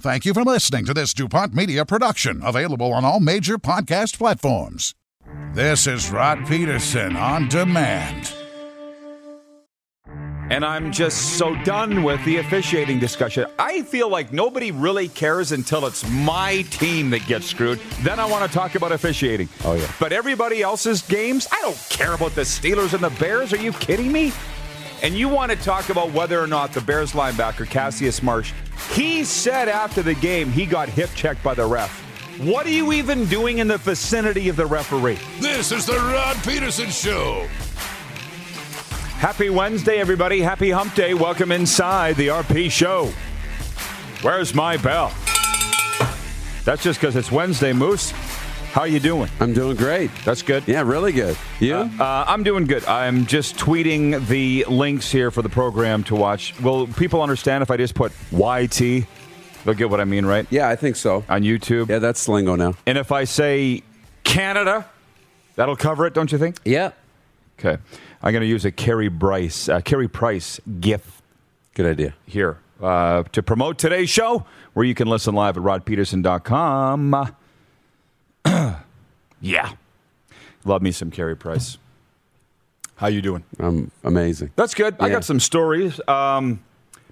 Thank you for listening to this DuPont Media production, available on all major podcast platforms. This is Rod Peterson on demand. And I'm just so done with the officiating discussion. I feel like nobody really cares until it's my team that gets screwed. Then I want to talk about officiating. Oh, yeah. But everybody else's games, I don't care about the Steelers and the Bears. Are you kidding me? And you want to talk about whether or not the Bears linebacker, Cassius Marsh, he said after the game he got hip checked by the ref. What are you even doing in the vicinity of the referee? This is the Rod Peterson Show. Happy Wednesday, everybody. Happy hump day. Welcome inside the RP show. Where's my bell? That's just because it's Wednesday, Moose. How are you doing? I'm doing great. That's good. Yeah, really good. You? Uh, uh, I'm doing good. I'm just tweeting the links here for the program to watch. Will people understand if I just put YT? They'll get what I mean, right? yeah, I think so. On YouTube. Yeah, that's lingo now. And if I say Canada, that'll cover it, don't you think? Yeah. Okay. I'm going to use a Kerry Bryce, uh, Carey Price GIF Good idea. here uh, to promote today's show, where you can listen live at rodpeterson.com. yeah, love me some Carey Price. How you doing? I'm amazing. That's good. I got some stories. Um,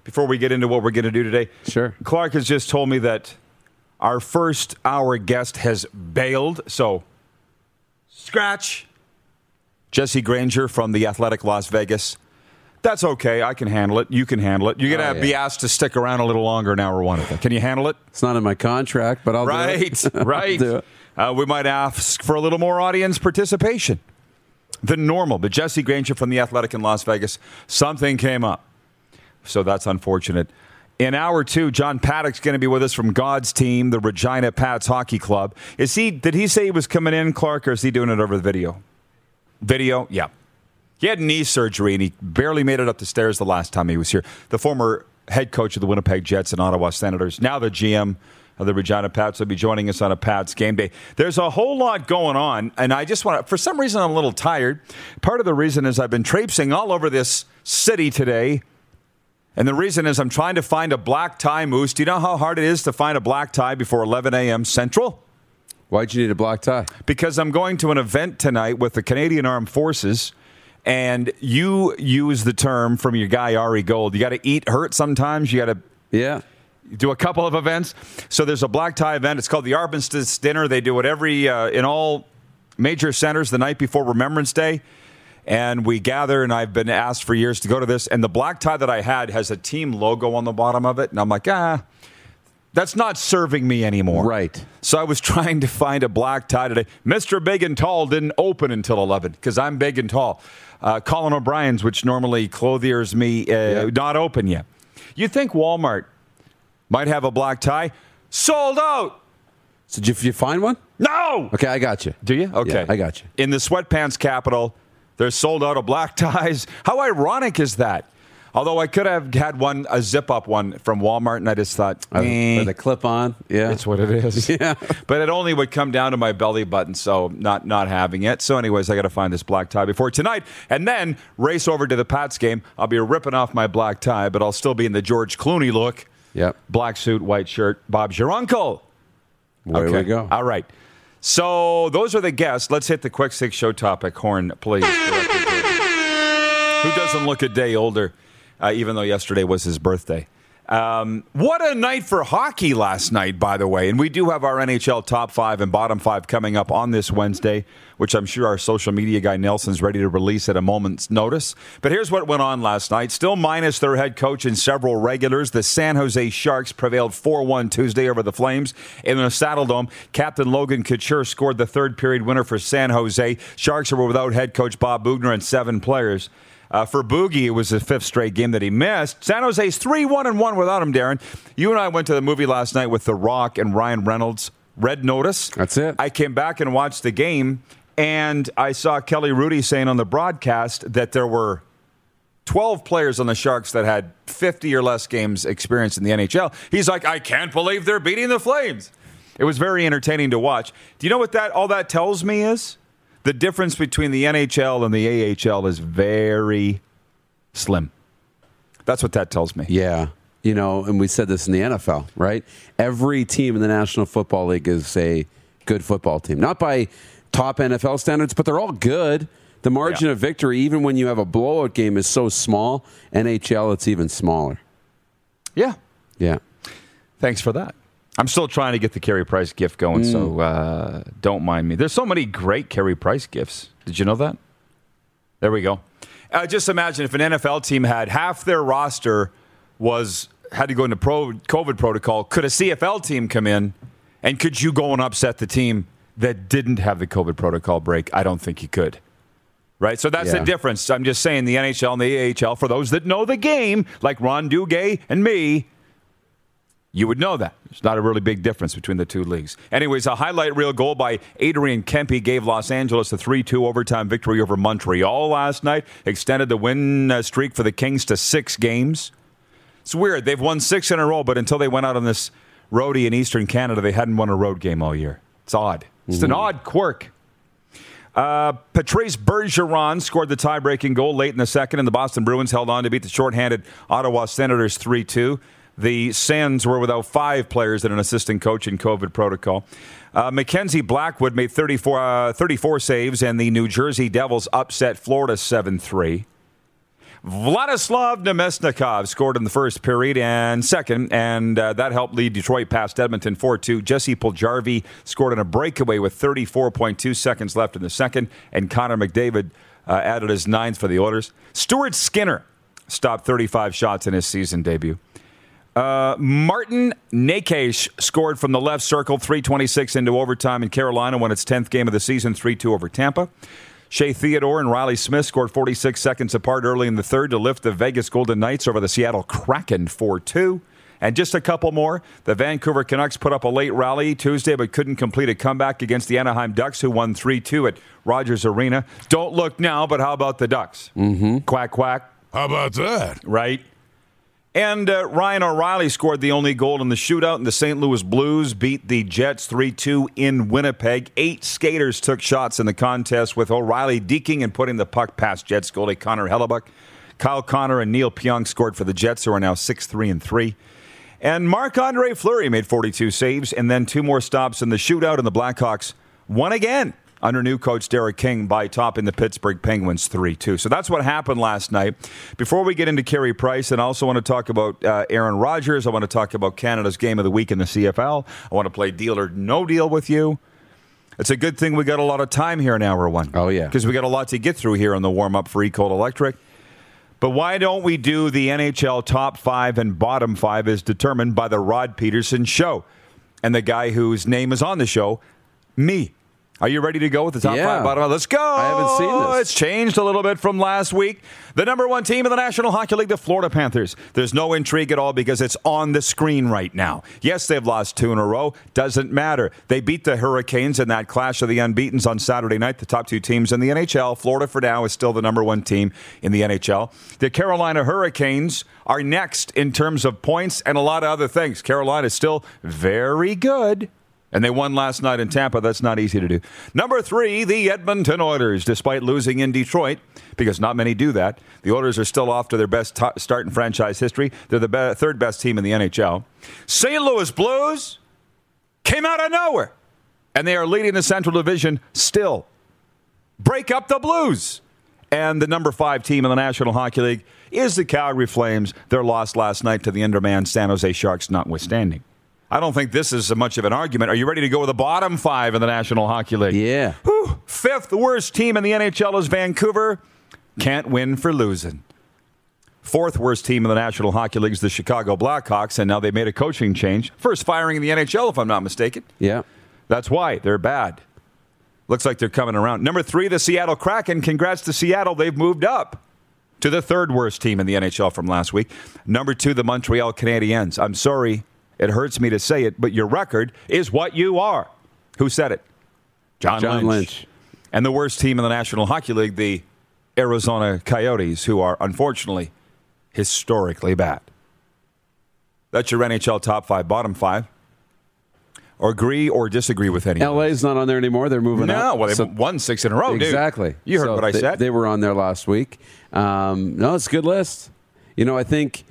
before we get into what we're going to do today, Sure. Clark has just told me that our first hour guest has bailed. So, scratch. Jesse Granger from the Athletic Las Vegas. That's okay. I can handle it. You can handle it. You're going to Oh, yeah. be asked to stick around a little longer in hour one of it. Can you handle it? It's not in my contract, but I'll do Right, it. I'll right. do it. Uh, we might ask for a little more audience participation than normal. But Jesse Granger from the Athletic in Las Vegas, something came up. So that's unfortunate. In hour two, John Paddock's going to be with us from God's team, the Regina Pats Hockey Club. Is he? Did he say he was coming in, Clark, or is he doing it over the video? Video, yeah. He had knee surgery and he barely made it up the stairs the last time he was here. The former head coach of the Winnipeg Jets and Ottawa Senators, now the GM of the Regina Pats, will be joining us on a Pats game day. There's a whole lot going on, and I just want to, for some reason, I'm a little tired. Part of the reason is I've been traipsing all over this city today. And the reason is I'm trying to find a black tie moose. Do you know how hard it is to find a black tie before 11 a.m. Central? Why'd you need a black tie? because I'm going to an event tonight with the Canadian Armed Forces, and you use the term from your guy Ari Gold. You got to eat hurt sometimes. You got to Yeah. do a couple of events. So there's a black tie event. It's called the Armistice Dinner. They do it every uh, in all major centers the night before Remembrance Day. And we gather, and I've been asked for years to go to this. And the black tie that I had has a team logo on the bottom of it. And I'm like, ah, that's not serving me anymore. Right. So I was trying to find a black tie today. Mr. Big and Tall didn't open until 11 because I'm big and tall. Uh, Colin O'Brien's, which normally clothiers me, uh, not open yet. You think Walmart might have a black tie? Sold out. So did you, you find one? No. Okay, I got you. Do you? Okay. Yeah, I got you. In the sweatpants capital, they're sold out of black ties. How ironic is that? Although I could have had one, a zip up one from Walmart, and I just thought, eh, With a clip on. Yeah. it's what it is. Yeah. but it only would come down to my belly button, so not not having it. So, anyways, I got to find this black tie before tonight, and then race over to the Pats game. I'll be ripping off my black tie, but I'll still be in the George Clooney look. Yep. Black suit, white shirt. Bob's your uncle. There we go. All right. So those are the guests. Let's hit the quick six show topic. Horn, please. Who doesn't look a day older, uh, even though yesterday was his birthday? Um, what a night for hockey last night, by the way. And we do have our NHL top five and bottom five coming up on this Wednesday, which I'm sure our social media guy Nelson's ready to release at a moment's notice. But here's what went on last night. Still minus their head coach and several regulars, the San Jose Sharks prevailed 4 1 Tuesday over the Flames. In the Saddledome, Captain Logan Couture scored the third period winner for San Jose. Sharks were without head coach Bob Boughner and seven players. Uh, for Boogie, it was the fifth straight game that he missed. San Jose's 3 1 and 1 without him, Darren. You and I went to the movie last night with The Rock and Ryan Reynolds. Red Notice. That's it. I came back and watched the game, and I saw Kelly Hrudey saying on the broadcast that there were 12 players on the Sharks that had 50 or less games experience in the NHL. He's like, I can't believe they're beating the Flames. It was very entertaining to watch. Do you know what that all that tells me is? The difference between the NHL and the AHL is very slim. That's what that tells me. Yeah. You know, and we said this in the NFL, right? Every team in the National Football League is a good football team. Not by top NFL standards, but they're all good. The margin Yeah. of victory, even when you have a blowout game, is so small. NHL, it's even smaller. Yeah. Yeah. Thanks for that. I'm still trying to get the Carey Price gift going, so uh, don't mind me. There's so many great Carey Price gifts. Did you know that? There we go. Uh, just imagine if an NFL team had half their roster was had to go into pro COVID protocol. Could a CFL team come in, and could you go and upset the team that didn't have the COVID protocol break? I don't think you could. Right, so that's the difference. I'm just saying the NHL and the AHL. For those that know the game, like Ron Duguay and me, you would know that. There's not a really big difference between the two leagues. Anyways, a highlight reel goal by Adrian Kempe gave Los Angeles a 3 2 overtime victory over Montreal last night, extended the win uh, streak for the Kings to six games. It's weird. They've won six in a row, but until they went out on this roadie in Eastern Canada, they hadn't won a road game all year. It's odd. It's an odd quirk. Uh, Patrice Bergeron scored the tie-breaking goal late in the second, and the Boston Bruins held on to beat the shorthanded Ottawa Senators 3-2. The Sens were without five players and an assistant coach in COVID protocol. Uh, Mackenzie Blackwood made 34, uh, 34 saves, and the New Jersey Devils upset Florida 7-3. Vladislav Namestnikov scored in the first period and second, and uh, that helped lead Detroit past Edmonton 4 2. Jesse Puljujarvi scored on a breakaway with 34.2 seconds left in the second, and Connor McDavid uh, added his ninth for the Oilers. Stuart Skinner stopped 35 shots in his season debut. Uh, Martin Necas scored from the left circle, 326 into overtime, and Carolina won its 10th game of the season, 3 2 over Tampa. Shea Theodore and Reilly Smith scored 46 seconds apart early in the third to lift the Vegas Golden Knights over the Seattle Kraken 4 2. And just a couple more. The Vancouver Canucks put up a late rally Tuesday, but couldn't complete a comeback against the Anaheim Ducks, who won 3 2 at Rogers Arena. Don't look now, but how about the Ducks? Mm-hmm. Quack, quack. How about that? Right? And uh, Ryan O'Reilly scored the only goal in the shootout, and the St. Louis Blues beat the Jets 3 2 in Winnipeg. Eight skaters took shots in the contest, with O'Reilly deking and putting the puck past Jets goalie Connor Hellebuyck. Kyle Connor and Neal Pionk scored for the Jets, who are now 6 3 and 3. And Marc Andre Fleury made 42 saves, and then two more stops in the shootout, and the Blackhawks won again under new coach Derek King by topping the Pittsburgh Penguins 3 2. So that's what happened last night. Before we get into Carey Price, and I also want to talk about uh, Aaron Rodgers, I want to talk about Canada's game of the week in the CFL. I want to play deal or no deal with you. It's a good thing we got a lot of time here in hour one. Oh, yeah. Because we got a lot to get through here on the warm up for Ecold Electric. But why don't we do the NHL top five and bottom five as determined by the Rod Peterson show? And the guy whose name is on the show, me. Are you ready to go with the top Yeah. five, bottom five? Let's go. I haven't seen this. It's changed a little bit from last week. The number one team in the National Hockey League, the Florida Panthers. There's no intrigue at all because it's on the screen right now. Yes, they've lost two in a row. Doesn't matter. They beat the Hurricanes in that clash of the unbeatens on Saturday night, the top two teams in the NHL. Florida, for now, is still the number one team in the NHL. The Carolina Hurricanes are next in terms of points and a lot of other things. Carolina is still very good. And they won last night in Tampa. That's not easy to do. Number three, the Edmonton Oilers, despite losing in Detroit, because not many do that. The Oilers are still off to their best t- start in franchise history. They're the be- third best team in the NHL. St. Louis Blues came out of nowhere, and they are leading the Central Division still. Break up the Blues. And the number five team in the National Hockey League is the Calgary Flames. Their loss last night to the Enderman San Jose Sharks, notwithstanding. I don't think this is much of an argument. Are you ready to go with the bottom five in the National Hockey League? Yeah. Whew. Fifth worst team in the NHL is Vancouver. Can't win for losing. Fourth worst team in the National Hockey League is the Chicago Blackhawks, and now they made a coaching change. First firing in the NHL, if I'm not mistaken. Yeah. That's why they're bad. Looks like they're coming around. Number three, the Seattle Kraken. Congrats to Seattle. They've moved up to the third worst team in the NHL from last week. Number two, the Montreal Canadiens. I'm sorry, it hurts me to say it, but your record is what you are. Who said it? John, John Lynch. And the worst team in the National Hockey League, the Arizona Coyotes, who are unfortunately historically bad. That's your NHL top five, bottom five. Or agree or disagree with any. LA's not on there anymore. They're moving no, up. well, they've So- won six in a row, dude. Exactly. You heard So what I they, said. They were on there last week. Um, no, it's a good list. You know, I think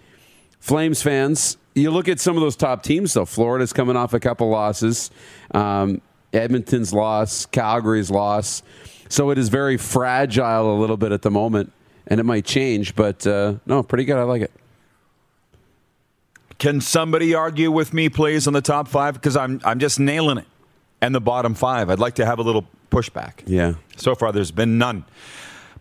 Flames fans. You look at some of those top teams, though. Florida's coming off a couple losses. Um, Edmonton's loss, Calgary's loss. So it is very fragile a little bit at the moment, and it might change. But uh, no, pretty good. I like it. Can somebody argue with me, please, on the top five? Because I'm, I'm just nailing it. And the bottom five. I'd like to have a little pushback. Yeah. So far, there's been none.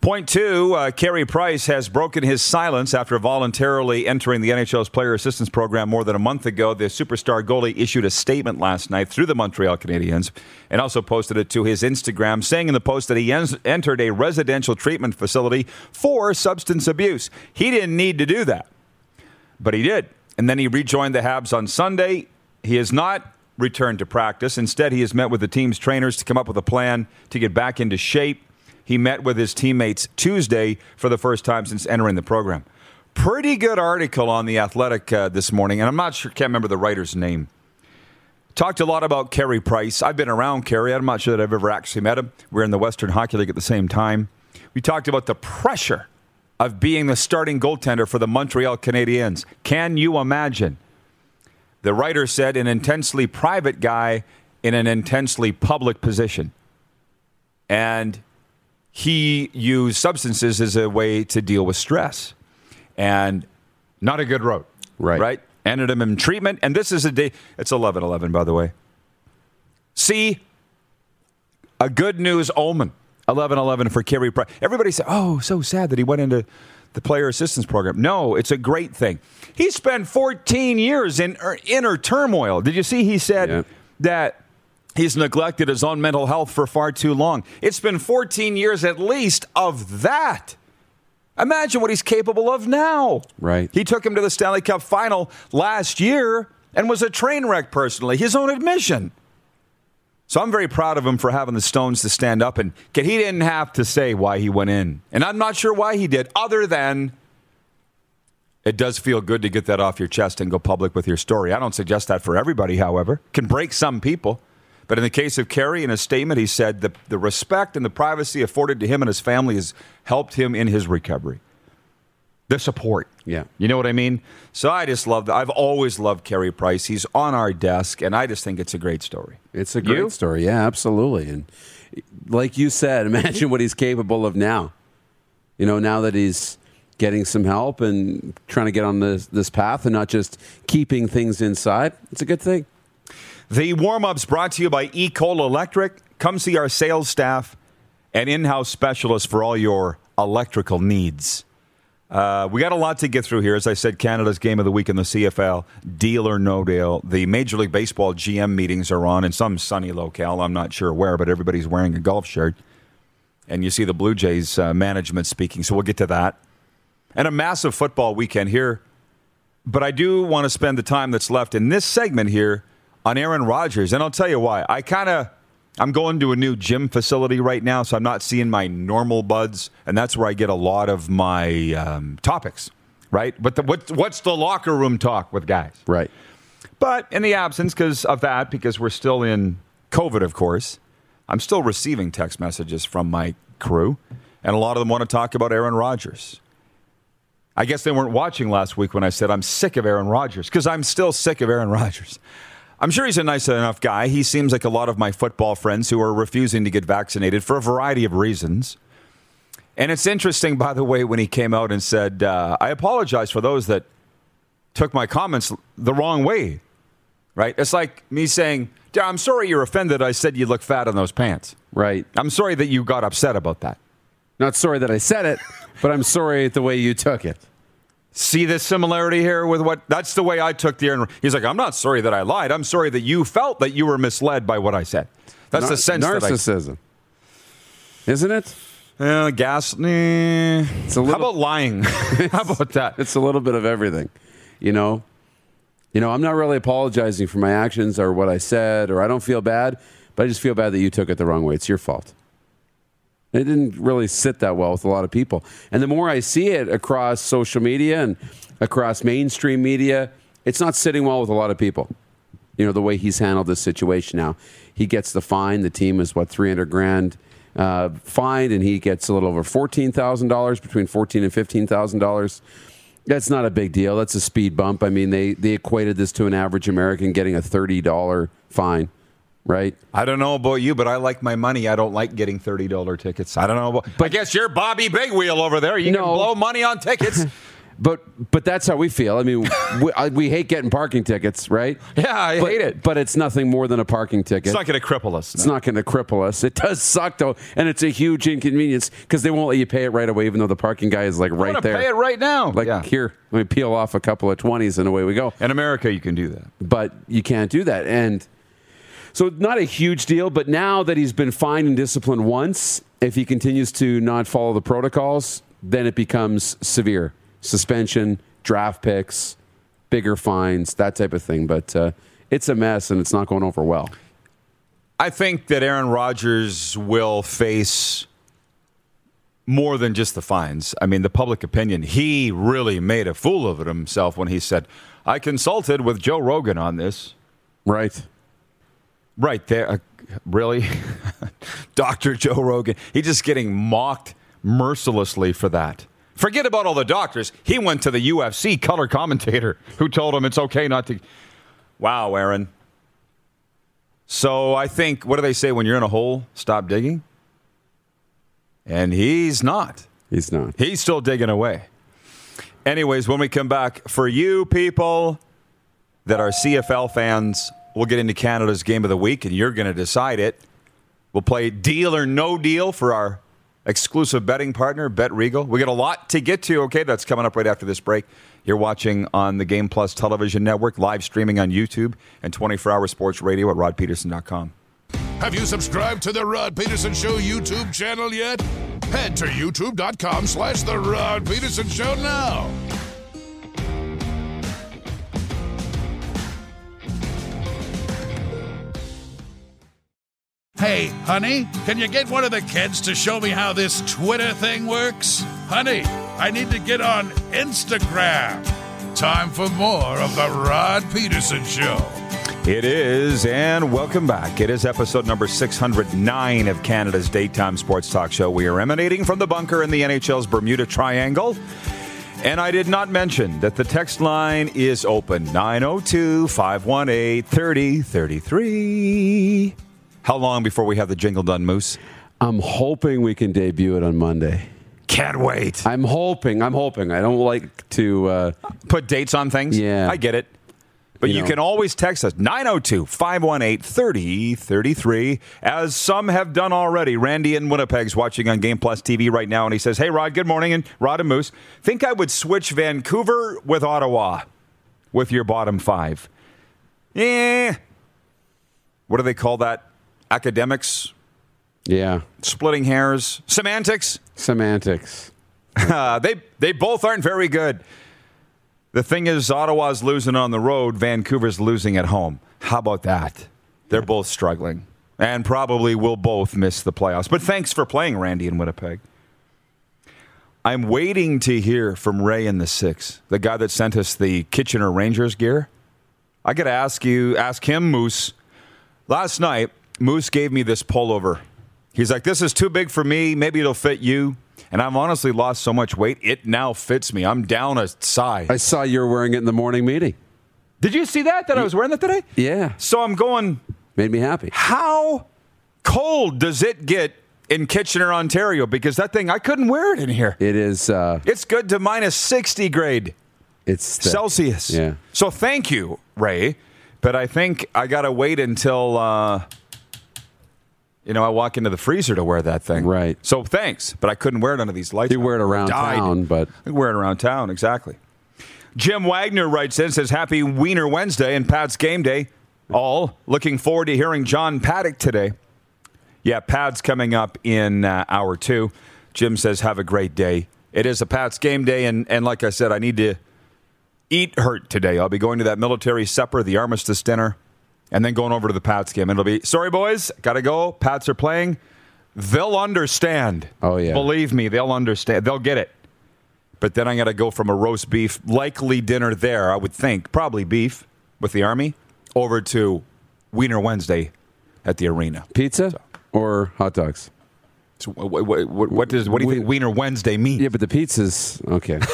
Point two, uh, Carey Price has broken his silence after voluntarily entering the NHL's player assistance program more than a month ago. The superstar goalie issued a statement last night through the Montreal Canadiens and also posted it to his Instagram, saying in the post that he en- entered a residential treatment facility for substance abuse. He didn't need to do that, but he did. And then he rejoined the Habs on Sunday. He has not returned to practice. Instead, he has met with the team's trainers to come up with a plan to get back into shape. He met with his teammates Tuesday for the first time since entering the program. Pretty good article on the Athletic uh, this morning, and I'm not sure, can't remember the writer's name. Talked a lot about Carey Price. I've been around Carey. I'm not sure that I've ever actually met him. We're in the Western Hockey League at the same time. We talked about the pressure of being the starting goaltender for the Montreal Canadiens. Can you imagine? The writer said an intensely private guy in an intensely public position. And he used substances as a way to deal with stress. And not a good road. Right. Right? Ended him in treatment. And this is a day, it's 11 11, by the way. See, a good news omen. 11 11 for Carey Price. Everybody said, oh, so sad that he went into the player assistance program. No, it's a great thing. He spent 14 years in er, inner turmoil. Did you see he said Yeah. that he's neglected his own mental health for far too long? It's been 14 years at least of that. Imagine what he's capable of now. Right. He took him to the Stanley Cup final last year and was a train wreck personally, his own admission. So I'm very proud of him for having the stones to stand up and he didn't have to say why he went in. And I'm not sure why he did, other than it does feel good to get that off your chest and go public with your story. I don't suggest that for everybody, however. Can break some people. But in the case of Carey, in a statement, he said the, the respect and the privacy afforded to him and his family has helped him in his recovery. The support. Yeah. You know what I mean? So I just love that. I've always loved Carey Price. He's on our desk, and I just think it's a great story. It's a great You? story. Yeah, absolutely. And like you said, imagine what he's capable of now. You know, now that he's getting some help and trying to get on this this path and not just keeping things inside. It's a good thing. The warm ups brought to you by Ecol Electric. Come see our sales staff and in house specialists for all your electrical needs. Uh, we got a lot to get through here. As I said, Canada's game of the week in the CFL, deal or no deal. The Major League Baseball GM meetings are on in some sunny locale. I'm not sure where, but everybody's wearing a golf shirt. And you see the Blue Jays uh, management speaking, so we'll get to that. And a massive football weekend here. But I do want to spend the time that's left in this segment here on Aaron Rodgers. And I'll tell you why. I kind of. I'm going to a new gym facility right now, so I'm not seeing my normal buds, and that's where I get a lot of my um, topics, right? But the, what, what's the locker room talk with guys? Right. But in the absence because of that, because we're still in COVID, of course, I'm still receiving text messages from my crew, and a lot of them want to talk about Aaron Rodgers. I guess they weren't watching last week when I said I'm sick of Aaron Rodgers because I'm still sick of Aaron Rodgers. I'm sure he's a nice enough guy. He seems like a lot of my football friends who are refusing to get vaccinated for a variety of reasons. And it's interesting, by the way, when he came out and said, uh, I apologize for those that took my comments the wrong way. Right? It's like me saying, I'm sorry you're offended. I said you look fat in those pants. Right. I'm sorry that you got upset about that. Not sorry that I said it, but I'm sorry at the way you took it. See this similarity here with what? That's the way I took the Aaron. He's like, I'm not sorry that I lied. I'm sorry that you felt that you were misled by what I said. That's Nar- the sense that I narcissism, isn't it? Uh, gas. eh. a How little- about lying? How about that? It's a little bit of everything, you know. You know, I'm not really apologizing for my actions or what I said, or I don't feel bad, but I just feel bad that you took it the wrong way. It's your fault. It didn't really sit that well with a lot of people. And the more I see it across social media and across mainstream media, it's not sitting well with a lot of people. You know, the way he's handled this situation now. He gets the fine. The team is, what, 300 grand uh, fined, and he gets a little over $14,000, between $14,000 and $15,000. That's not a big deal. That's a speed bump. I mean, they, they equated this to an average American getting a $30 fine, right? I don't know about you, but I like my money. I don't like getting thirty dollar tickets. I don't know. About, I guess you're Bobby Big Wheel over there. You can blow money on tickets. But but that's how we feel. I mean, we, I, we hate getting parking tickets, right? yeah, I But, hate it. But it's nothing more than a parking ticket. It's not going to cripple us. It's not going to cripple us. It does suck though, and it's a huge inconvenience because they won't let you pay it right away, even though the parking guy is like right there. pay it right now. Like yeah. here, let me peel off a couple of twenties, and away we go. In America, you can do that. But you can't do that, and so not a huge deal. But now that he's been fined and disciplined once, if he continues to not follow the protocols, then it becomes severe suspension, draft picks, bigger fines, that type of thing. But uh, it's a mess, and it's not going over well. I think that Aaron Rodgers will face more than just the fines. I mean, the public opinion. He really made a fool of it himself when he said, I consulted with Joe Rogan on this. Right. Right there. Uh, really? Dr. Joe Rogan. He's just getting mocked mercilessly for that. Forget about all the doctors. He went to the UFC color commentator who told him it's okay not to. Wow, Aaron. So I think, what do they say when you're in a hole? Stop digging? And he's not. He's not. He's still digging away. Anyways, when we come back, for you people that are CFL fans, we'll get into Canada's game of the week, and you're going to decide it. We'll play deal or no deal for our exclusive betting partner, Bet Regal. We got a lot to get to. Okay, that's coming up right after this break. You're watching on the Game Plus television network, live streaming on YouTube, and 24 hour sports radio at rodpeterson.com. Have you subscribed to the Rod Peterson Show YouTube channel yet? Head to youtube.com slash the Rod Peterson Show now. Hey, honey, can you get one of the kids to show me how this Twitter thing works? Honey, I need to get on Instagram. Time for more of the Rod Peterson Show. It is, and welcome back. It is episode number 609 of Canada's daytime sports talk show. We are emanating from the bunker in the NHL's Bermuda Triangle. And I did not mention that the text line is open 902 518 3033. How long before we have the jingle done, Moose? I'm hoping we can debut it on Monday. Can't wait. I'm hoping. I'm hoping. I don't like to. Uh, Put dates on things? Yeah. I get it. But you, know. can always text us 902 518 3033, as some have done already. Randy in Winnipeg's watching on Game Plus TV right now, and he says, Hey, Rod, good morning. And Rod and Moose, think I would switch Vancouver with Ottawa with your bottom five. Yeah. What do they call that? Academics? Yeah. Splitting hairs? Semantics? Semantics. Uh, they they both aren't very good. The thing is, Ottawa's losing on the road. Vancouver's losing at home. How about that? They're both struggling, and probably will both miss the playoffs. But thanks for playing, Randy in Winnipeg. I'm waiting to hear from Ray in the six, the guy that sent us the Kitchener Rangers gear. I got to ask you, ask him, Moose. Last night, Moose gave me this pullover. He's like, "This is too big for me. Maybe it'll fit you." And I've honestly lost so much weight, it now fits me. I'm down a size. I saw you were wearing it in the morning meeting. Did you see that? That I was wearing that today? Yeah. So I'm going. Made me happy. How cold does it get in Kitchener, Ontario? Because that thing, I couldn't wear it in here. It is. Uh, It's good to minus 60 grade it's thick. Celsius. Yeah. So thank you, Ray. But I think I got to wait until, uh, you know, I walk into the freezer to wear that thing. Right. So thanks. But I couldn't wear it under these lights. You wear it around town, but I wear it around town, exactly. Jim Wagner writes in, says, Happy Wiener Wednesday and Pat's game day. All looking forward to hearing John Paddock today. Yeah, Pat's coming up in uh, hour two. Jim says, Have a great day. It is a Pat's game day, and, and like I said, I need to eat hurt today. I'll be going to that military supper, the armistice dinner, and then going over to the Pats game. It'll be, sorry, boys, got to go. Pats are playing. They'll understand. Oh, yeah. Believe me, they'll understand. They'll get it. But then I got to go from a roast beef, likely dinner there, I would think, probably beef with the Army, over to Wiener Wednesday at the arena. pizza or hot dogs. So what, what, what, what does what do you think Wiener Wednesday mean? Yeah, but the pizza's okay.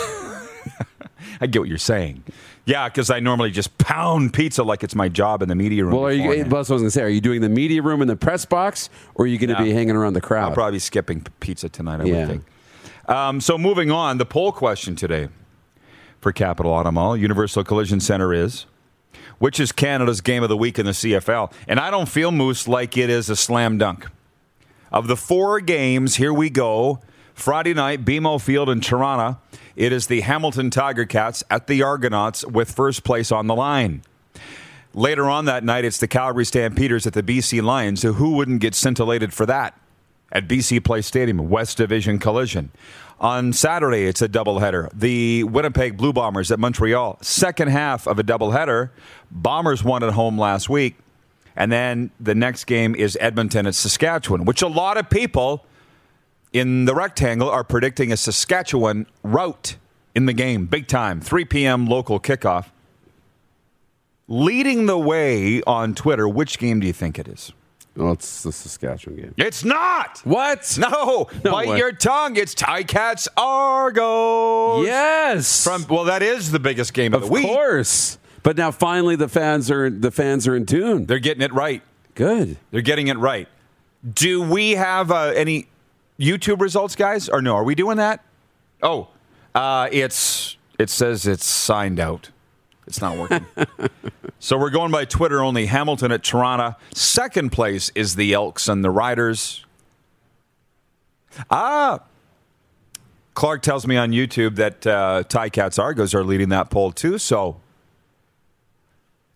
I get what you're saying. Yeah, because I normally just pound pizza like it's my job in the media room. well, are you? That's I was gonna say. Are you doing the media room in the press box, or are you going to No. be hanging around the crowd? I'll probably be skipping pizza tonight. I Yeah. would think. Um, so moving on, the poll question today for Capital Auto Mall Universal Collision Center is. Which is Canada's game of the week in the CFL? And I don't feel, Moose, like it is a slam dunk. Of the four games, here we go. Friday night, BMO Field in Toronto. It is the Hamilton Tiger Cats at the Argonauts with first place on the line. Later on that night, it's the Calgary Stampeders at the BC Lions. So who wouldn't get scintillated for that? At BC Place Stadium, West Division collision. On Saturday, it's a doubleheader. The Winnipeg Blue Bombers at Montreal. Second half of a doubleheader. Bombers won at home last week. And then the next game is Edmonton at Saskatchewan, which a lot of people in the rectangle are predicting a Saskatchewan rout in the game. Big time. 3 p.m. local kickoff. Leading the way on Twitter, which game do you think it is? well, it's the Saskatchewan game. It's not. What? No, No bite way. your tongue. It's Ticats Argos. Yes. From well, that is the biggest game of, of the week. Of course. But now finally the fans are the fans are in tune. They're getting it right. Good. They're getting it right. Do we have uh, any YouTube results, guys, or no? Are we doing that? Oh, uh, it's it says it's signed out. It's not working. so we're going by Twitter only. Hamilton at Toronto. Second place is the Elks and the Riders. Ah, Clark tells me on YouTube that uh, Cats Argos are leading that poll too. So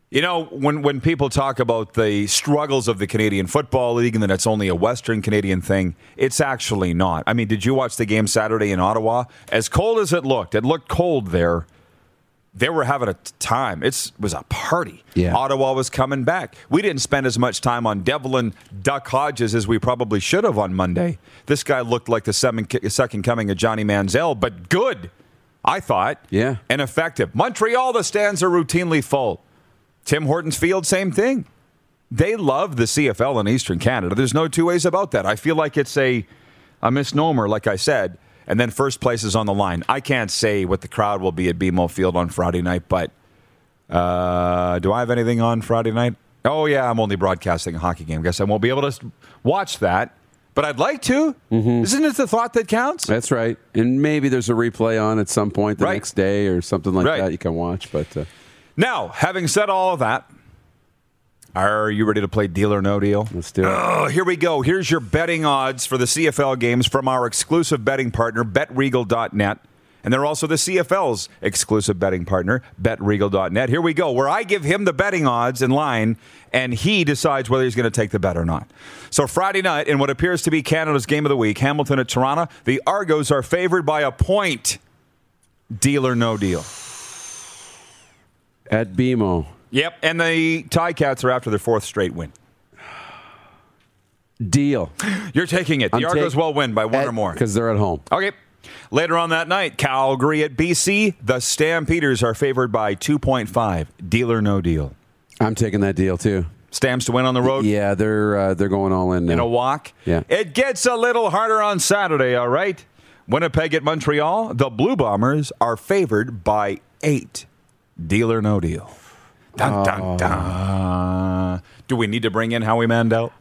you know, when, when people talk about the struggles of the Canadian Football League and that it's only a Western Canadian thing, it's actually not. I mean, did you watch the game Saturday in Ottawa? As cold as it looked, it looked cold there. They were having a time. It was a party. Yeah. Ottawa was coming back. We didn't spend as much time on Devlin Duck Hodges as we probably should have on Monday. This guy looked like the seven, second coming of Johnny Manziel, but good, I thought. Yeah. And effective. Montreal, the stands are routinely full. Tim Hortons Field, same thing. They love the CFL in Eastern Canada. There's no two ways about that. I feel like it's a, a misnomer, like I said. And then first place is on the line. I can't say what the crowd will be at BMO Field on Friday night, but uh, do I have anything on Friday night? Oh, yeah, I'm only broadcasting a hockey game. Guess I won't be able to watch that, but I'd like to. Isn't it the thought that counts? That's right. And maybe there's a replay on at some point the Right. next day or something like Right. that you can watch. But uh, Now, having said all of that, are you ready to play Deal or No Deal? Let's do it. Oh, here we go. Here's your betting odds for the CFL games from our exclusive betting partner, betregal.net. And they're also the CFL's exclusive betting partner, betregal.net. Here we go, where I give him the betting odds in line, and he decides whether he's going to take the bet or not. So, Friday night, in what appears to be Canada's game of the week, Hamilton at Toronto, the Argos are favored by a point. Deal or no deal? At BMO. Yep. And the Ticats are after their fourth straight win. Deal. You're taking it. The Argos will win by one or more. Because they're at home. Okay. Later on that night, Calgary at BC. The Stampeders are favored by 2.5. Deal or no deal? I'm taking that deal too. Stamps to win on the road Yeah, they're uh, they're going all in now. in a walk. Yeah. It gets a little harder on Saturday, all right? Winnipeg at Montreal. The Blue Bombers are favored by eight. Deal or no deal? Dun, uh, dun, dun. Do we need to bring in Howie Mandel?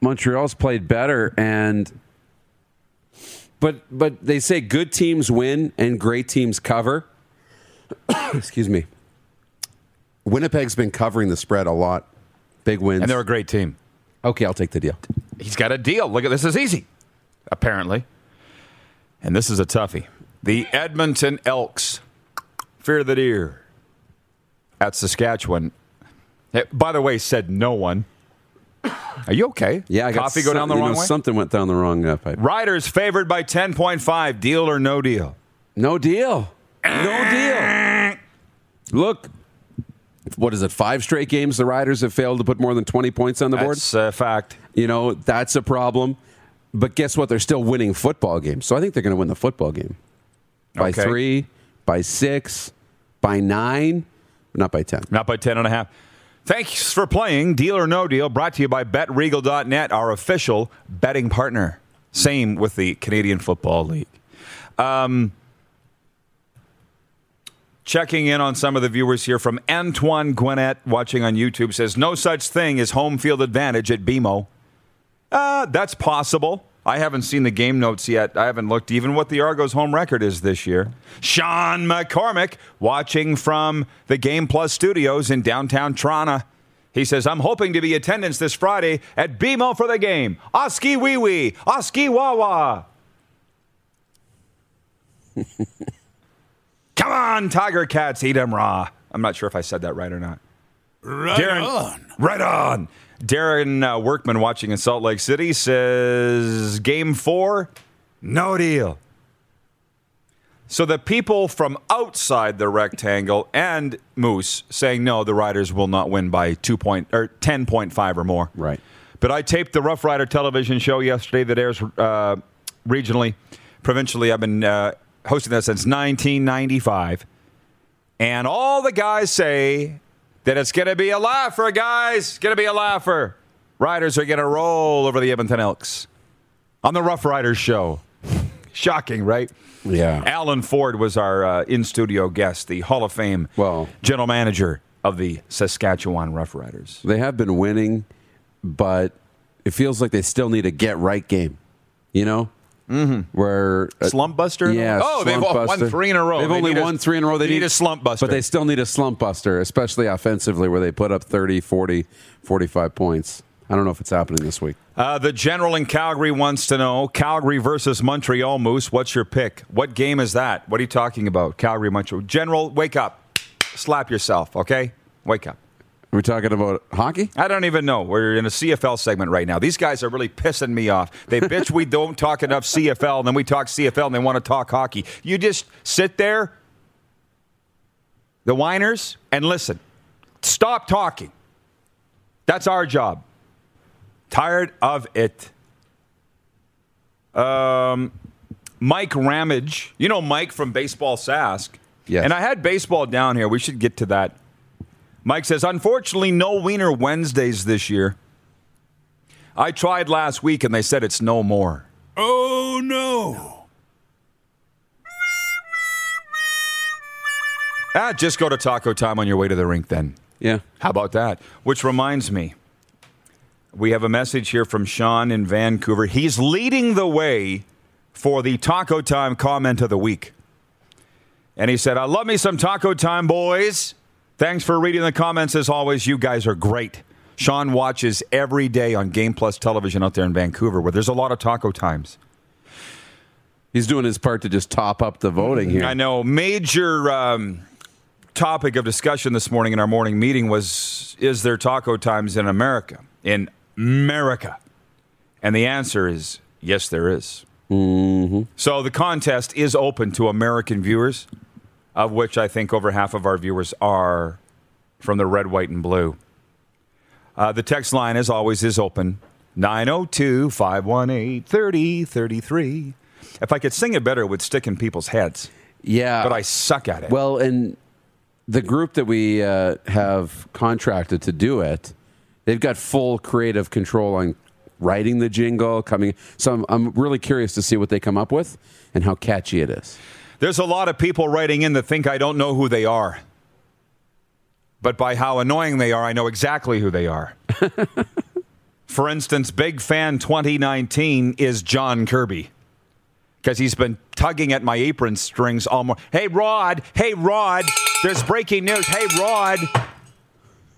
Montreal's played better and but but they say good teams win and great teams cover. Excuse me. Winnipeg's been covering the spread a lot. Big wins. And they're a great team. okay, I'll take the deal. He's got a deal. Look at this is easy, apparently. And this is a toughie. The Edmonton Elks, fear the deer, at Saskatchewan. Eh, By the way, said no one. Are you okay? Yeah, I got coffee go down the wrong know, way. Something went down the wrong uh, pipe. Riders favored by ten point five. Deal or no deal? No deal. No deal. Look, what is it? Five straight games the Riders have failed to put more than 20 points on the board. That's a fact. You know, that's a problem. But guess what? They're still winning football games. So I think they're going to win the football game by Okay. three, by six, by nine, not by 10. Not by 10 and a half. Thanks for playing Deal or No Deal, brought to you by BetRegal.net, our official betting partner. Same with the Canadian Football League. Um, checking in on some of the viewers here from Antoine Gwinnett, watching on YouTube, says, No such thing as home field advantage at BMO. Uh, that's possible. I haven't seen the game notes yet. I haven't looked even what the Argos home record is this year. Sean McCormick watching from the Game Plus studios in downtown Toronto. He says, I'm hoping to be attendance this Friday at BMO for the game. Oski wee wee, Oski wawa. Come on, Tiger Cats, eat 'em raw. I'm not sure if I said that right or not. Right Darren, on. Right on. Darren uh, Workman watching in Salt Lake City says game four, no deal. So the people from outside the rectangle and Moose saying no, the Riders will not win by two point or ten point five or more. Right. But I taped the Rough Rider television show yesterday that airs uh, regionally, provincially. I've been uh, hosting that since 1995. And all the guys say that it's going to be a laugher, guys. It's going to be a laugher. Riders are going to roll over the Edmonton Elks on the Rough Riders show. Shocking, right? Yeah. Alan Ford was our uh, in studio guest, the Hall of Fame Well- general manager of the Saskatchewan Rough Riders. They have been winning, but it feels like they still need a get right game. You know? Mm-hmm. Where uh, Slump buster? Yeah. Oh, they've slump won three in a row. They've They only need a- won three in a row. They they need a slump buster. But they still need a slump buster, especially offensively, where they put up 30, 40, 45 points. I don't know if it's happening this week. Uh, the general in Calgary wants to know Calgary versus Montreal Moose. What's your pick? What game is that? What are you talking about? Calgary, Montreal. General, wake up. Slap yourself, okay? Wake up. Are we talking about hockey? I don't even know. We're in a CFL segment right now. These guys are really pissing me off. They bitch we don't talk enough CFL, and then we talk CFL, and they want to talk hockey. You just sit there, the whiners, and listen. Stop talking. That's our job. Tired of it. Um, Mike Ramage. You know Mike from Baseball Sask. Yes. And I had baseball down here. We should get to that. Mike says, unfortunately, no Wiener Wednesdays this year. I tried last week and they said it's no more. Oh, no. Ah, just go to Taco Time on your way to the rink then. Yeah. How about that? Which reminds me, we have a message here from Sean in Vancouver. He's leading the way for the Taco Time comment of the week. And he said, I love me some Taco Time, boys. Thanks for reading the comments as always. You guys are great. Sean watches every day on Game Plus television out there in Vancouver where there's a lot of taco times. He's doing his part to just top up the voting here. I know. Major um, topic of discussion this morning in our morning meeting was Is there taco times in America? In America. And the answer is yes, there is. So the contest is open to American viewers, of which I think over half of our viewers are from the red, white, and blue. Uh, the text line, as always, is open 902 518 3033. If I could sing it better, it would stick in people's heads, Yeah. but I suck at it. Well, and the group that we uh, have contracted to do it, they've got full creative control on writing the jingle, coming. So I'm, I'm really curious to see what they come up with and how catchy it is. There's a lot of people writing in that think I don't know who they are. But by how annoying they are, I know exactly who they are. For instance, Big Fan 2019 is John Kirby. Because he's been tugging at my apron strings all morning. Hey, Rod. Hey, Rod. There's breaking news. Hey, Rod.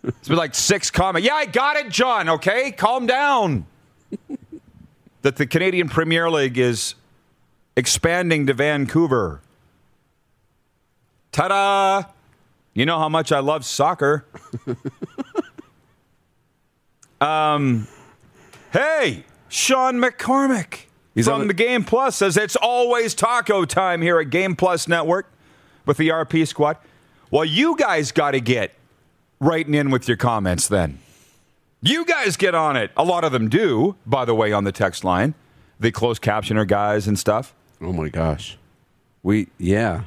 It's been like six comments. Yeah, I got it, John. Okay, calm down. that the Canadian Premier League is expanding to Vancouver. Ta da! You know how much I love soccer. um, hey, Sean McCormick He's on from the- the Game Plus says it's always taco time here at Game Plus Network with the RP squad. Well, you guys got to get writing in with your comments then. You guys get on it. A lot of them do, by the way, on the text line. The closed captioner guys and stuff. Oh my gosh. We, yeah.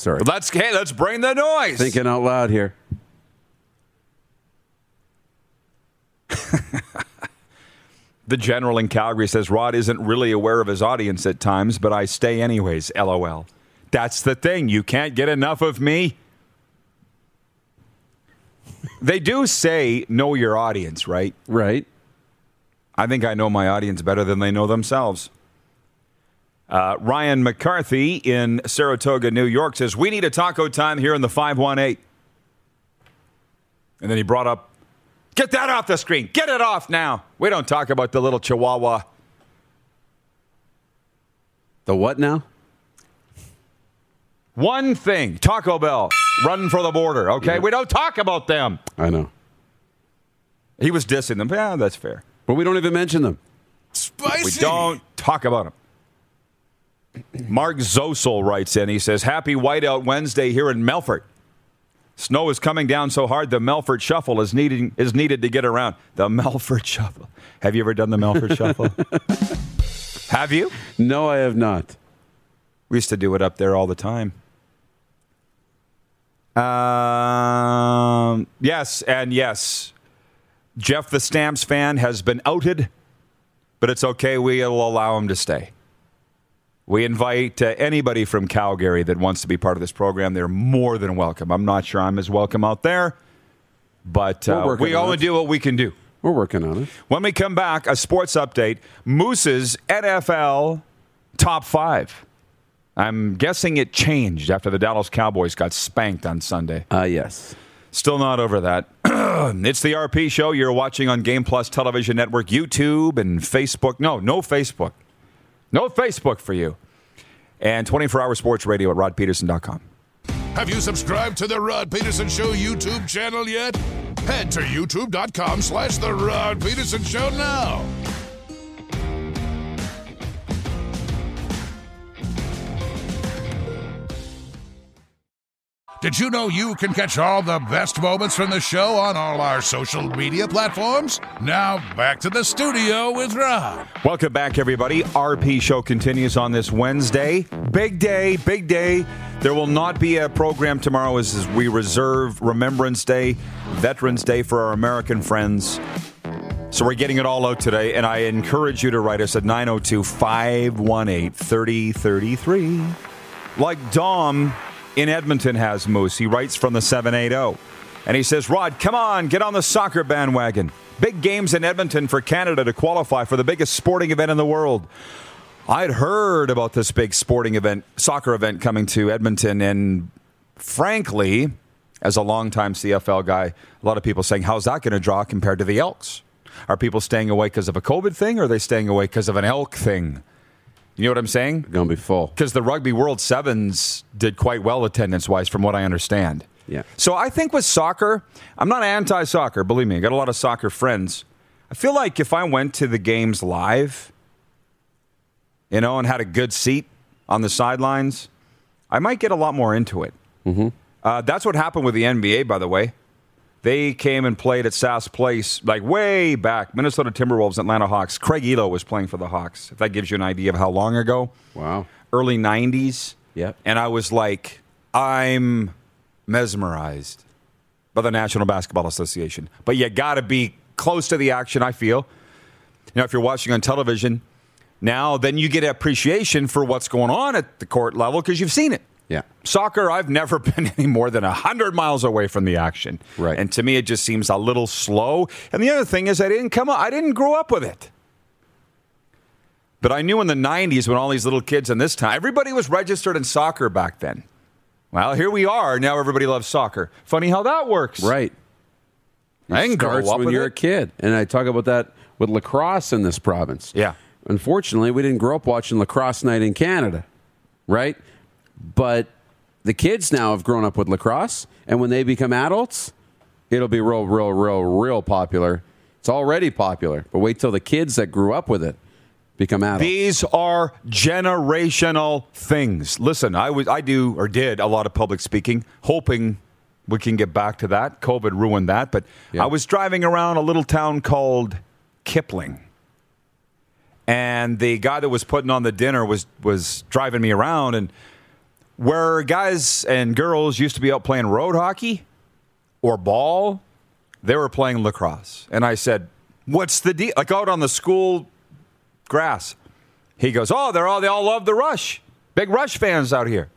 Sorry. Let's hey, let's bring the noise. Thinking out loud here. The general in Calgary says Rod isn't really aware of his audience at times, but I stay anyways. LOL. That's the thing. You can't get enough of me. They do say know your audience, right? Right. I think I know my audience better than they know themselves. Uh, Ryan McCarthy in Saratoga, New York says, We need a taco time here in the 518. And then he brought up, Get that off the screen. Get it off now. We don't talk about the little chihuahua. The what now? One thing Taco Bell, run for the border, okay? We don't talk about them. I know. He was dissing them. Yeah, that's fair. But we don't even mention them. Spicy. We don't talk about them. Mark Zosel writes in. He says, Happy Whiteout Wednesday here in Melfort. Snow is coming down so hard the Melfort Shuffle is needing is needed to get around. The Melfort Shuffle. Have you ever done the Melfort Shuffle? Have you? No, I have not. We used to do it up there all the time. Um, yes, and yes. Jeff the Stamps fan has been outed, but it's okay. We'll allow him to stay. We invite uh, anybody from Calgary that wants to be part of this program. They're more than welcome. I'm not sure I'm as welcome out there, but uh, we only it. do what we can do. We're working on it. When we come back, a sports update Moose's NFL top five. I'm guessing it changed after the Dallas Cowboys got spanked on Sunday. Uh, yes. Still not over that. it's the RP show you're watching on Game Plus Television Network, YouTube, and Facebook. No, no Facebook. No Facebook for you. And 24 hour sports radio at rodpeterson.com. Have you subscribed to the Rod Peterson Show YouTube channel yet? Head to youtube.com slash the Rod Peterson Show now. Did you know you can catch all the best moments from the show on all our social media platforms? Now back to the studio with Rod. Welcome back, everybody. RP show continues on this Wednesday. Big day, big day. There will not be a program tomorrow as as we reserve Remembrance Day, Veterans Day for our American friends. So we're getting it all out today, and I encourage you to write us at 902 518 3033. Like Dom in Edmonton has Moose. He writes from the 780. And he says, Rod, come on, get on the soccer bandwagon. Big games in Edmonton for Canada to qualify for the biggest sporting event in the world. I'd heard about this big sporting event, soccer event coming to Edmonton, and frankly, as a longtime CFL guy, a lot of people saying, how's that going to draw compared to the Elks? Are people staying away because of a COVID thing or are they staying away because of an elk thing? You know what I'm saying? Going to be full. Because the Rugby World Sevens did quite well attendance wise, from what I understand. Yeah. So I think with soccer, I'm not anti soccer, believe me, I got a lot of soccer friends. I feel like if I went to the games live, you know, and had a good seat on the sidelines, I might get a lot more into it. Mm-hmm. Uh, that's what happened with the NBA, by the way. They came and played at Sask Place like way back. Minnesota Timberwolves, Atlanta Hawks. Craig Ehlo was playing for the Hawks. If that gives you an idea of how long ago. Wow. Early '90s. Yep. And I was like, I'm mesmerized by the National Basketball Association. But you got to be close to the action. I feel. You know, if you're watching on television now, then you get appreciation for what's going on at the court level because you've seen it. Yeah. Soccer, I've never been any more than 100 miles away from the action. Right. And to me, it just seems a little slow. And the other thing is, I didn't come up, I didn't grow up with it. But I knew in the 90s when all these little kids in this time, everybody was registered in soccer back then. Well, here we are. Now everybody loves soccer. Funny how that works. Right. I didn't grow up when you're it. a kid. And I talk about that with lacrosse in this province. Yeah. Unfortunately, we didn't grow up watching lacrosse night in Canada, right? But the kids now have grown up with lacrosse, and when they become adults, it'll be real, real, real, real popular. It's already popular, but wait till the kids that grew up with it become adults. These are generational things. Listen, I was I do or did a lot of public speaking, hoping we can get back to that. COVID ruined that, but Yeah. I was driving around a little town called Kipling. And the guy that was putting on the dinner was was driving me around and where guys and girls used to be out playing road hockey or ball, they were playing lacrosse. And I said, "What's the deal?" Like out on the school grass. He goes, "Oh, they're all they all love the Rush. Big Rush fans out here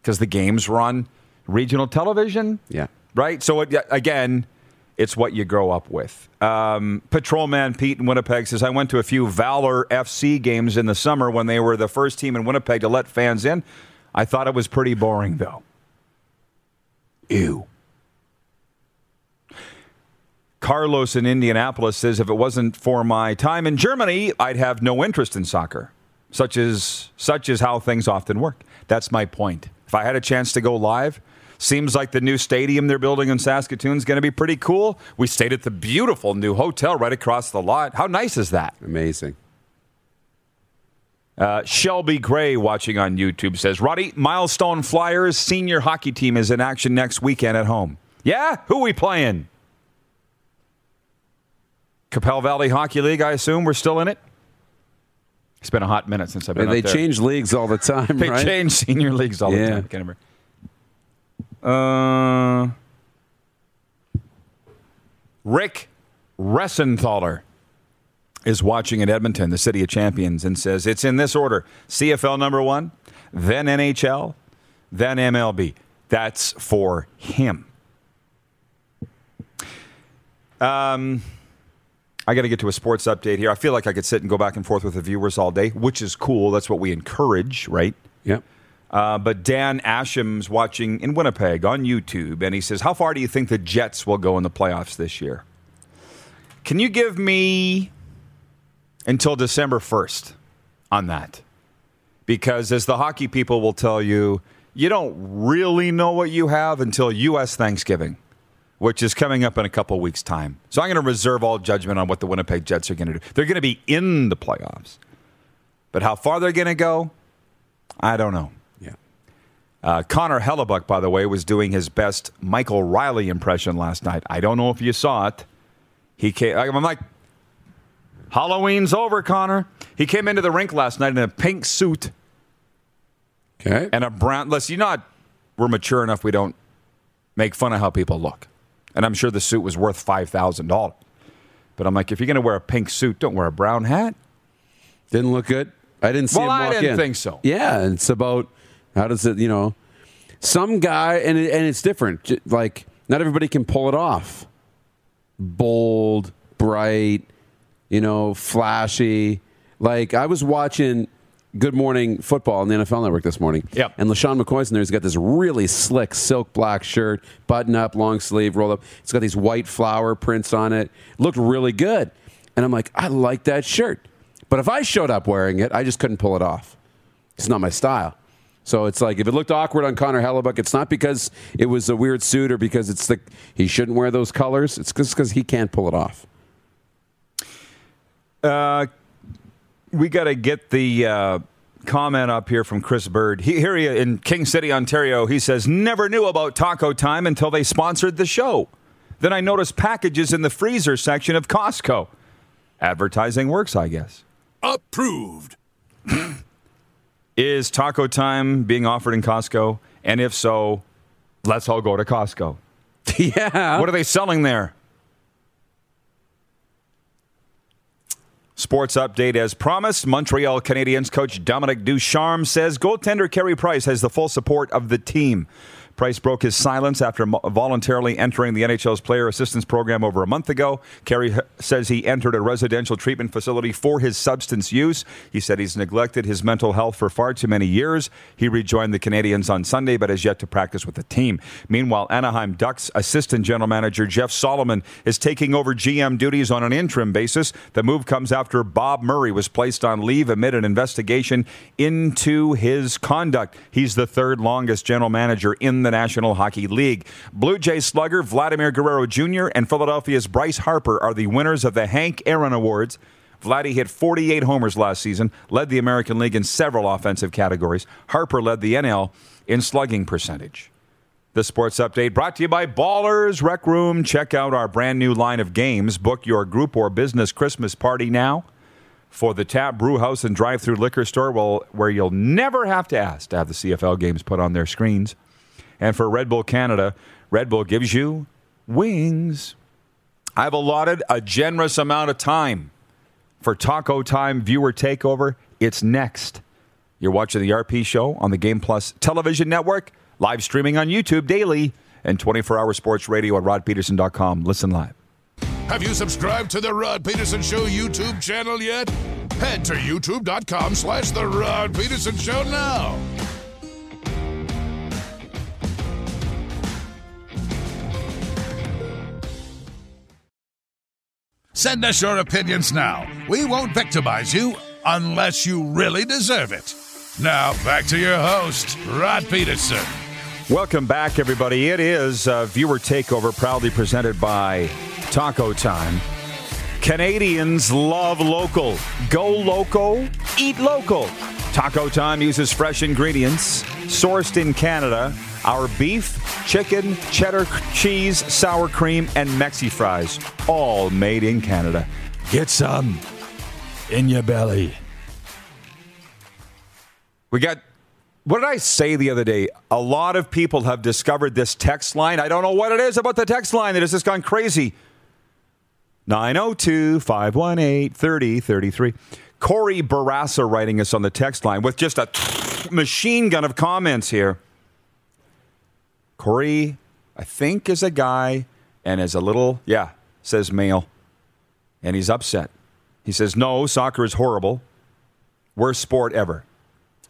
because the games run regional television." Yeah. Right. So it, again, it's what you grow up with. Um, Patrolman Pete in Winnipeg says, "I went to a few Valor FC games in the summer when they were the first team in Winnipeg to let fans in. I thought it was pretty boring, though." Ew. Carlos in Indianapolis says if it wasn't for my time in Germany, I'd have no interest in soccer. Such as such is how things often work. That's my point. If I had a chance to go live, seems like the new stadium they're building in Saskatoon is going to be pretty cool. We stayed at the beautiful new hotel right across the lot. How nice is that? Amazing. Uh, Shelby Gray watching on YouTube says, Roddy, Milestone Flyers senior hockey team is in action next weekend at home. Yeah? Who we playing? Qu'Appelle Valley Hockey League, I assume. We're still in it? It's been a hot minute since I've been They up there. change leagues all the time, They right? change senior leagues all the time. I can't remember. Uh, Rick Ressenthaler is watching in Edmonton, the city of champions, and says it's in this order CFL number one, then NHL, then MLB. That's for him. Um, I got to get to a sports update here. I feel like I could sit and go back and forth with the viewers all day, which is cool. That's what we encourage, right? Yep. Uh, but Dan Asham's watching in Winnipeg on YouTube, and he says, How far do you think the Jets will go in the playoffs this year? Can you give me until December 1st on that? Because as the hockey people will tell you, you don't really know what you have until U.S. Thanksgiving, which is coming up in a couple weeks' time. So I'm going to reserve all judgment on what the Winnipeg Jets are going to do. They're going to be in the playoffs. But how far they're going to go, I don't know. Yeah. Uh, Connor Hellebuyck, by the way, was doing his best Michael Riley impression last night. I don't know if you saw it. He came. I'm like, Halloween's over, Connor. He came into the rink last night in a pink suit Okay. and a brown. Listen, you not. We're mature enough. We don't make fun of how people look. And I'm sure the suit was worth five thousand dollars. But I'm like, if you're going to wear a pink suit, don't wear a brown hat. Didn't look good. I didn't see Well, him I didn't in. think so. Yeah, it's about how does it, you know, some guy, and it, and it's different. Like not everybody can pull it off. Bold, bright, you know, flashy. Like I was watching Good Morning Football on the NFL Network this morning. Yep. And LeSean McCoy's in there. He's got this really slick silk black shirt, button up, long sleeve, roll up. It's got these white flower prints on it. Looked really good. And I'm like, I like that shirt. But if I showed up wearing it, I just couldn't pull it off. It's not my style. So it's like if it looked awkward on Connor Hellebuyck, it's not because it was a weird suit or because it's the he shouldn't wear those colors. It's just because he can't pull it off. Uh, we got to get the uh, comment up here from Chris Bird. He, here he, in King City, Ontario, he says, Never knew about Taco Time until they sponsored the show. Then I noticed packages in the freezer section of Costco. Advertising works, I guess. Approved. Is Taco Time being offered in Costco? And if so, let's all go to Costco. yeah. What are they selling there? Sports update as promised. Montreal Canadiens coach Dominic Ducharme says goaltender Carey Price has the full support of the team. Price broke his silence after voluntarily entering the NHL's player assistance program over a month ago. H- says he entered a residential treatment facility for his substance use. He said he's neglected his mental health for far too many years. He rejoined the Canadiens on Sunday, but has yet to practice with the team. Meanwhile, Anaheim Ducks assistant general manager Jeff Solomon is taking over GM duties on an interim basis. The move comes after Bob Murray was placed on leave amid an investigation into his conduct. He's the third longest general manager in the National Hockey League. Blue Jays slugger Vladimir Guerrero Jr. and Philadelphia's Bryce Harper are the winners of the Hank Aaron Awards. Vladdy hit 48 homers last season, led the American League in several offensive categories. Harper led the NL in slugging percentage. The sports update brought to you by Ballers Rec Room. Check out our brand new line of games. Book your group or business Christmas party now for the Tap Brew House and Drive Through Liquor Store, where you'll never have to ask to have the CFL games put on their screens. And for Red Bull Canada, Red Bull gives you wings. I've allotted a generous amount of time for Taco Time viewer takeover. It's next. You're watching the RP show on the Game Plus television network, live streaming on YouTube daily, and 24 hour sports radio at rodpeterson.com. Listen live. Have you subscribed to the Rod Peterson Show YouTube channel yet? Head to youtube.com slash The Rod Peterson Show now. Send us your opinions now. We won't victimize you unless you really deserve it. Now, back to your host, Rod Peterson. Welcome back, everybody. It is uh, Viewer Takeover, proudly presented by Taco Time. Canadians love local. Go local, eat local. Taco Time uses fresh ingredients sourced in Canada. Our beef, chicken, cheddar cheese, sour cream, and Mexi fries, all made in Canada. Get some in your belly. We got, what did I say the other day? A lot of people have discovered this text line. I don't know what it is about the text line that has just gone crazy. 902 518 3033. Corey Barassa writing us on the text line with just a machine gun of comments here. Corey, I think, is a guy and is a little, yeah, says male. And he's upset. He says, no, soccer is horrible. Worst sport ever.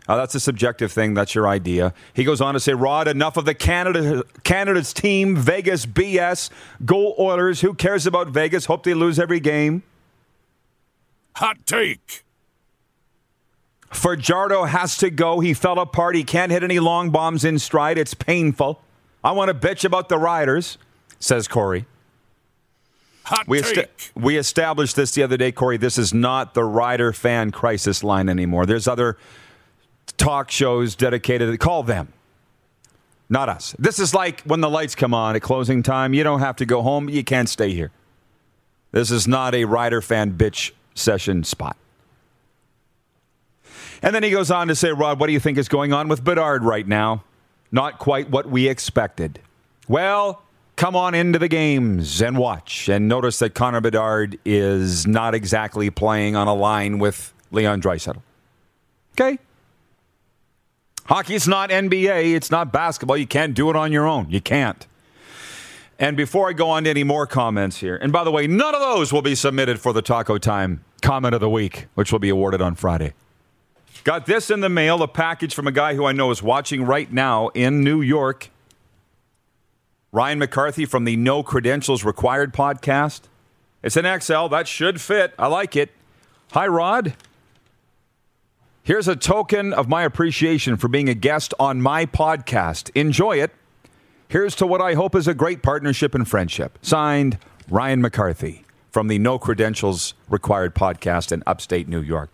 Uh, that's a subjective thing. That's your idea. He goes on to say, Rod, enough of the Canada Canada's team, Vegas BS, goal Oilers. Who cares about Vegas? Hope they lose every game. Hot take. Fajardo has to go. He fell apart. He can't hit any long bombs in stride. It's painful. I want to bitch about the Riders, says Corey. Hot We, take. esta- we established this the other day, Corey. This is not the Rider fan crisis line anymore. There's other talk shows dedicated. Call them, not us. This is like when the lights come on at closing time. You don't have to go home. You can't stay here. This is not a Rider fan bitch session spot. And then he goes on to say, Rod, what do you think is going on with Bedard right now? Not quite what we expected. Well, come on into the games and watch and notice that Connor Bedard is not exactly playing on a line with Leon Draisaitl. Okay? Hockey's not NBA, it's not basketball. You can't do it on your own. You can't. And before I go on to any more comments here, and by the way, none of those will be submitted for the Taco Time comment of the week, which will be awarded on Friday. Got this in the mail, a package from a guy who I know is watching right now in New York. Ryan McCarthy from the No Credentials Required podcast. It's an XL. That should fit. I like it. Hi, Rod. Here's a token of my appreciation for being a guest on my podcast. Enjoy it. Here's to what I hope is a great partnership and friendship. Signed, Ryan McCarthy from the No Credentials Required podcast in upstate New York.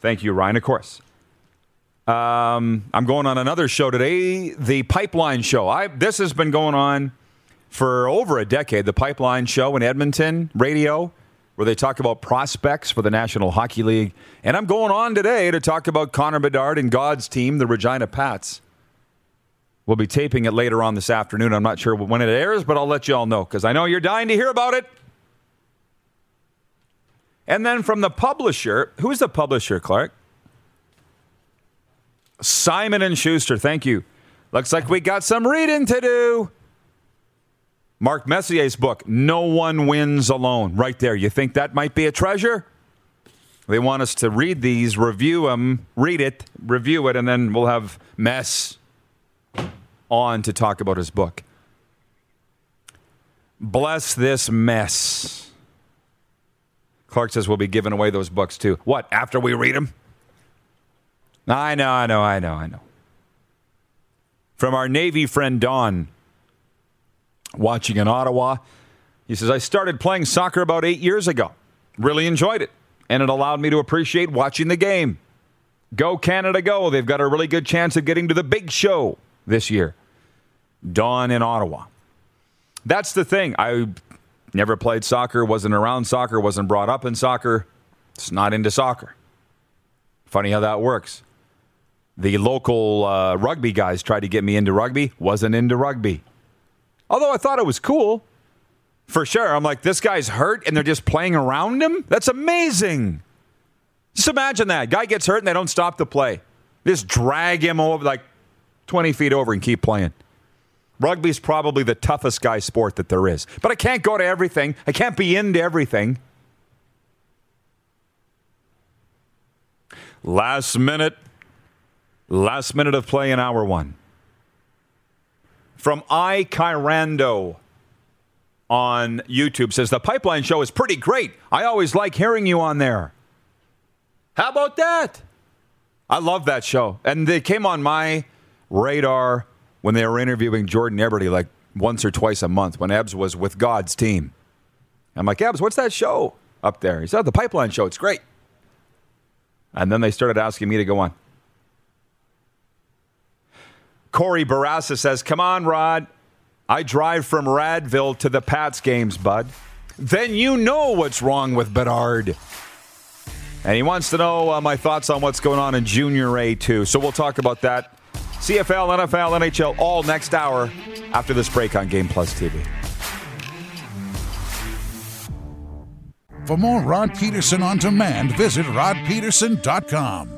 Thank you, Ryan, of course. Um, I'm going on another show today, the Pipeline Show. I, this has been going on for over a decade, the Pipeline Show in Edmonton, radio, where they talk about prospects for the National Hockey League. And I'm going on today to talk about Connor Bedard and God's team, the Regina Pats. We'll be taping it later on this afternoon. I'm not sure when it airs, but I'll let you all know because I know you're dying to hear about it. And then from the publisher, who's the publisher, Clark? Simon and Schuster. Thank you. Looks like we got some reading to do. Mark Messier's book, No One Wins Alone, right there. You think that might be a treasure? They want us to read these, review them, read it, review it, and then we'll have Mess on to talk about his book. Bless this mess. Clark says we'll be giving away those books too. What, after we read them? I know, I know, I know, I know. From our Navy friend Don, watching in Ottawa, he says, I started playing soccer about eight years ago. Really enjoyed it, and it allowed me to appreciate watching the game. Go Canada, go. They've got a really good chance of getting to the big show this year. Don in Ottawa. That's the thing. I never played soccer, wasn't around soccer, wasn't brought up in soccer. It's not into soccer. Funny how that works. The local uh, rugby guys tried to get me into rugby, wasn't into rugby. Although I thought it was cool. For sure. I'm like, this guy's hurt and they're just playing around him? That's amazing. Just imagine that. Guy gets hurt and they don't stop the play. Just drag him over like 20 feet over and keep playing. Rugby's probably the toughest guy sport that there is. But I can't go to everything. I can't be into everything. Last minute, last minute of play in hour one. From I Kyrando on YouTube says the pipeline show is pretty great. I always like hearing you on there. How about that? I love that show. And they came on my radar when they were interviewing Jordan Eberle like once or twice a month when Ebbs was with God's team. I'm like, Ebbs, what's that show up there? He said, the pipeline show. It's great. And then they started asking me to go on. Corey Barassa says, Come on, Rod. I drive from Radville to the Pats games, bud. Then you know what's wrong with Bedard. And he wants to know uh, my thoughts on what's going on in Junior A, too. So we'll talk about that. CFL, NFL, NHL, all next hour after this break on Game Plus TV. For more Rod Peterson on demand, visit rodpeterson.com.